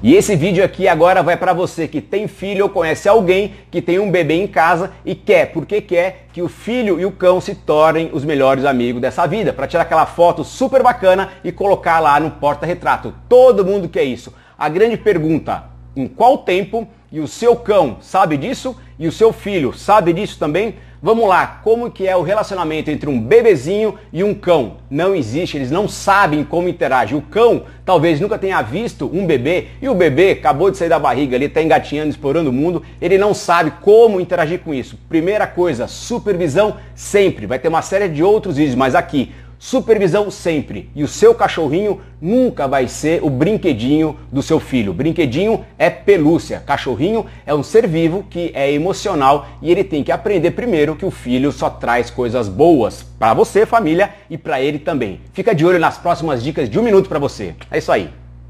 E esse vídeo aqui agora vai para você que tem filho ou conhece alguém que tem um bebê em casa e quer, porque quer que o filho e o cão se tornem os melhores amigos dessa vida, para tirar aquela foto super bacana e colocar lá no porta-retrato. Todo mundo quer isso. A grande pergunta, em qual tempo e o seu cão sabe disso e o seu filho sabe disso também? Vamos lá, como que é o relacionamento entre um bebezinho e um cão? Não existe, eles não sabem como interagir. O cão talvez nunca tenha visto um bebê e o bebê acabou de sair da barriga, ele está engatinhando, explorando o mundo, ele não sabe como interagir com isso. Primeira coisa, supervisão sempre. Vai ter uma série de outros vídeos, mas aqui Supervisão sempre. E o seu cachorrinho nunca vai ser o brinquedinho do seu filho. Brinquedinho é pelúcia. Cachorrinho é um ser vivo que é emocional e ele tem que aprender primeiro que o filho só traz coisas boas para você, família, e para ele também. Fica de olho nas próximas dicas de um minuto para você. É isso aí.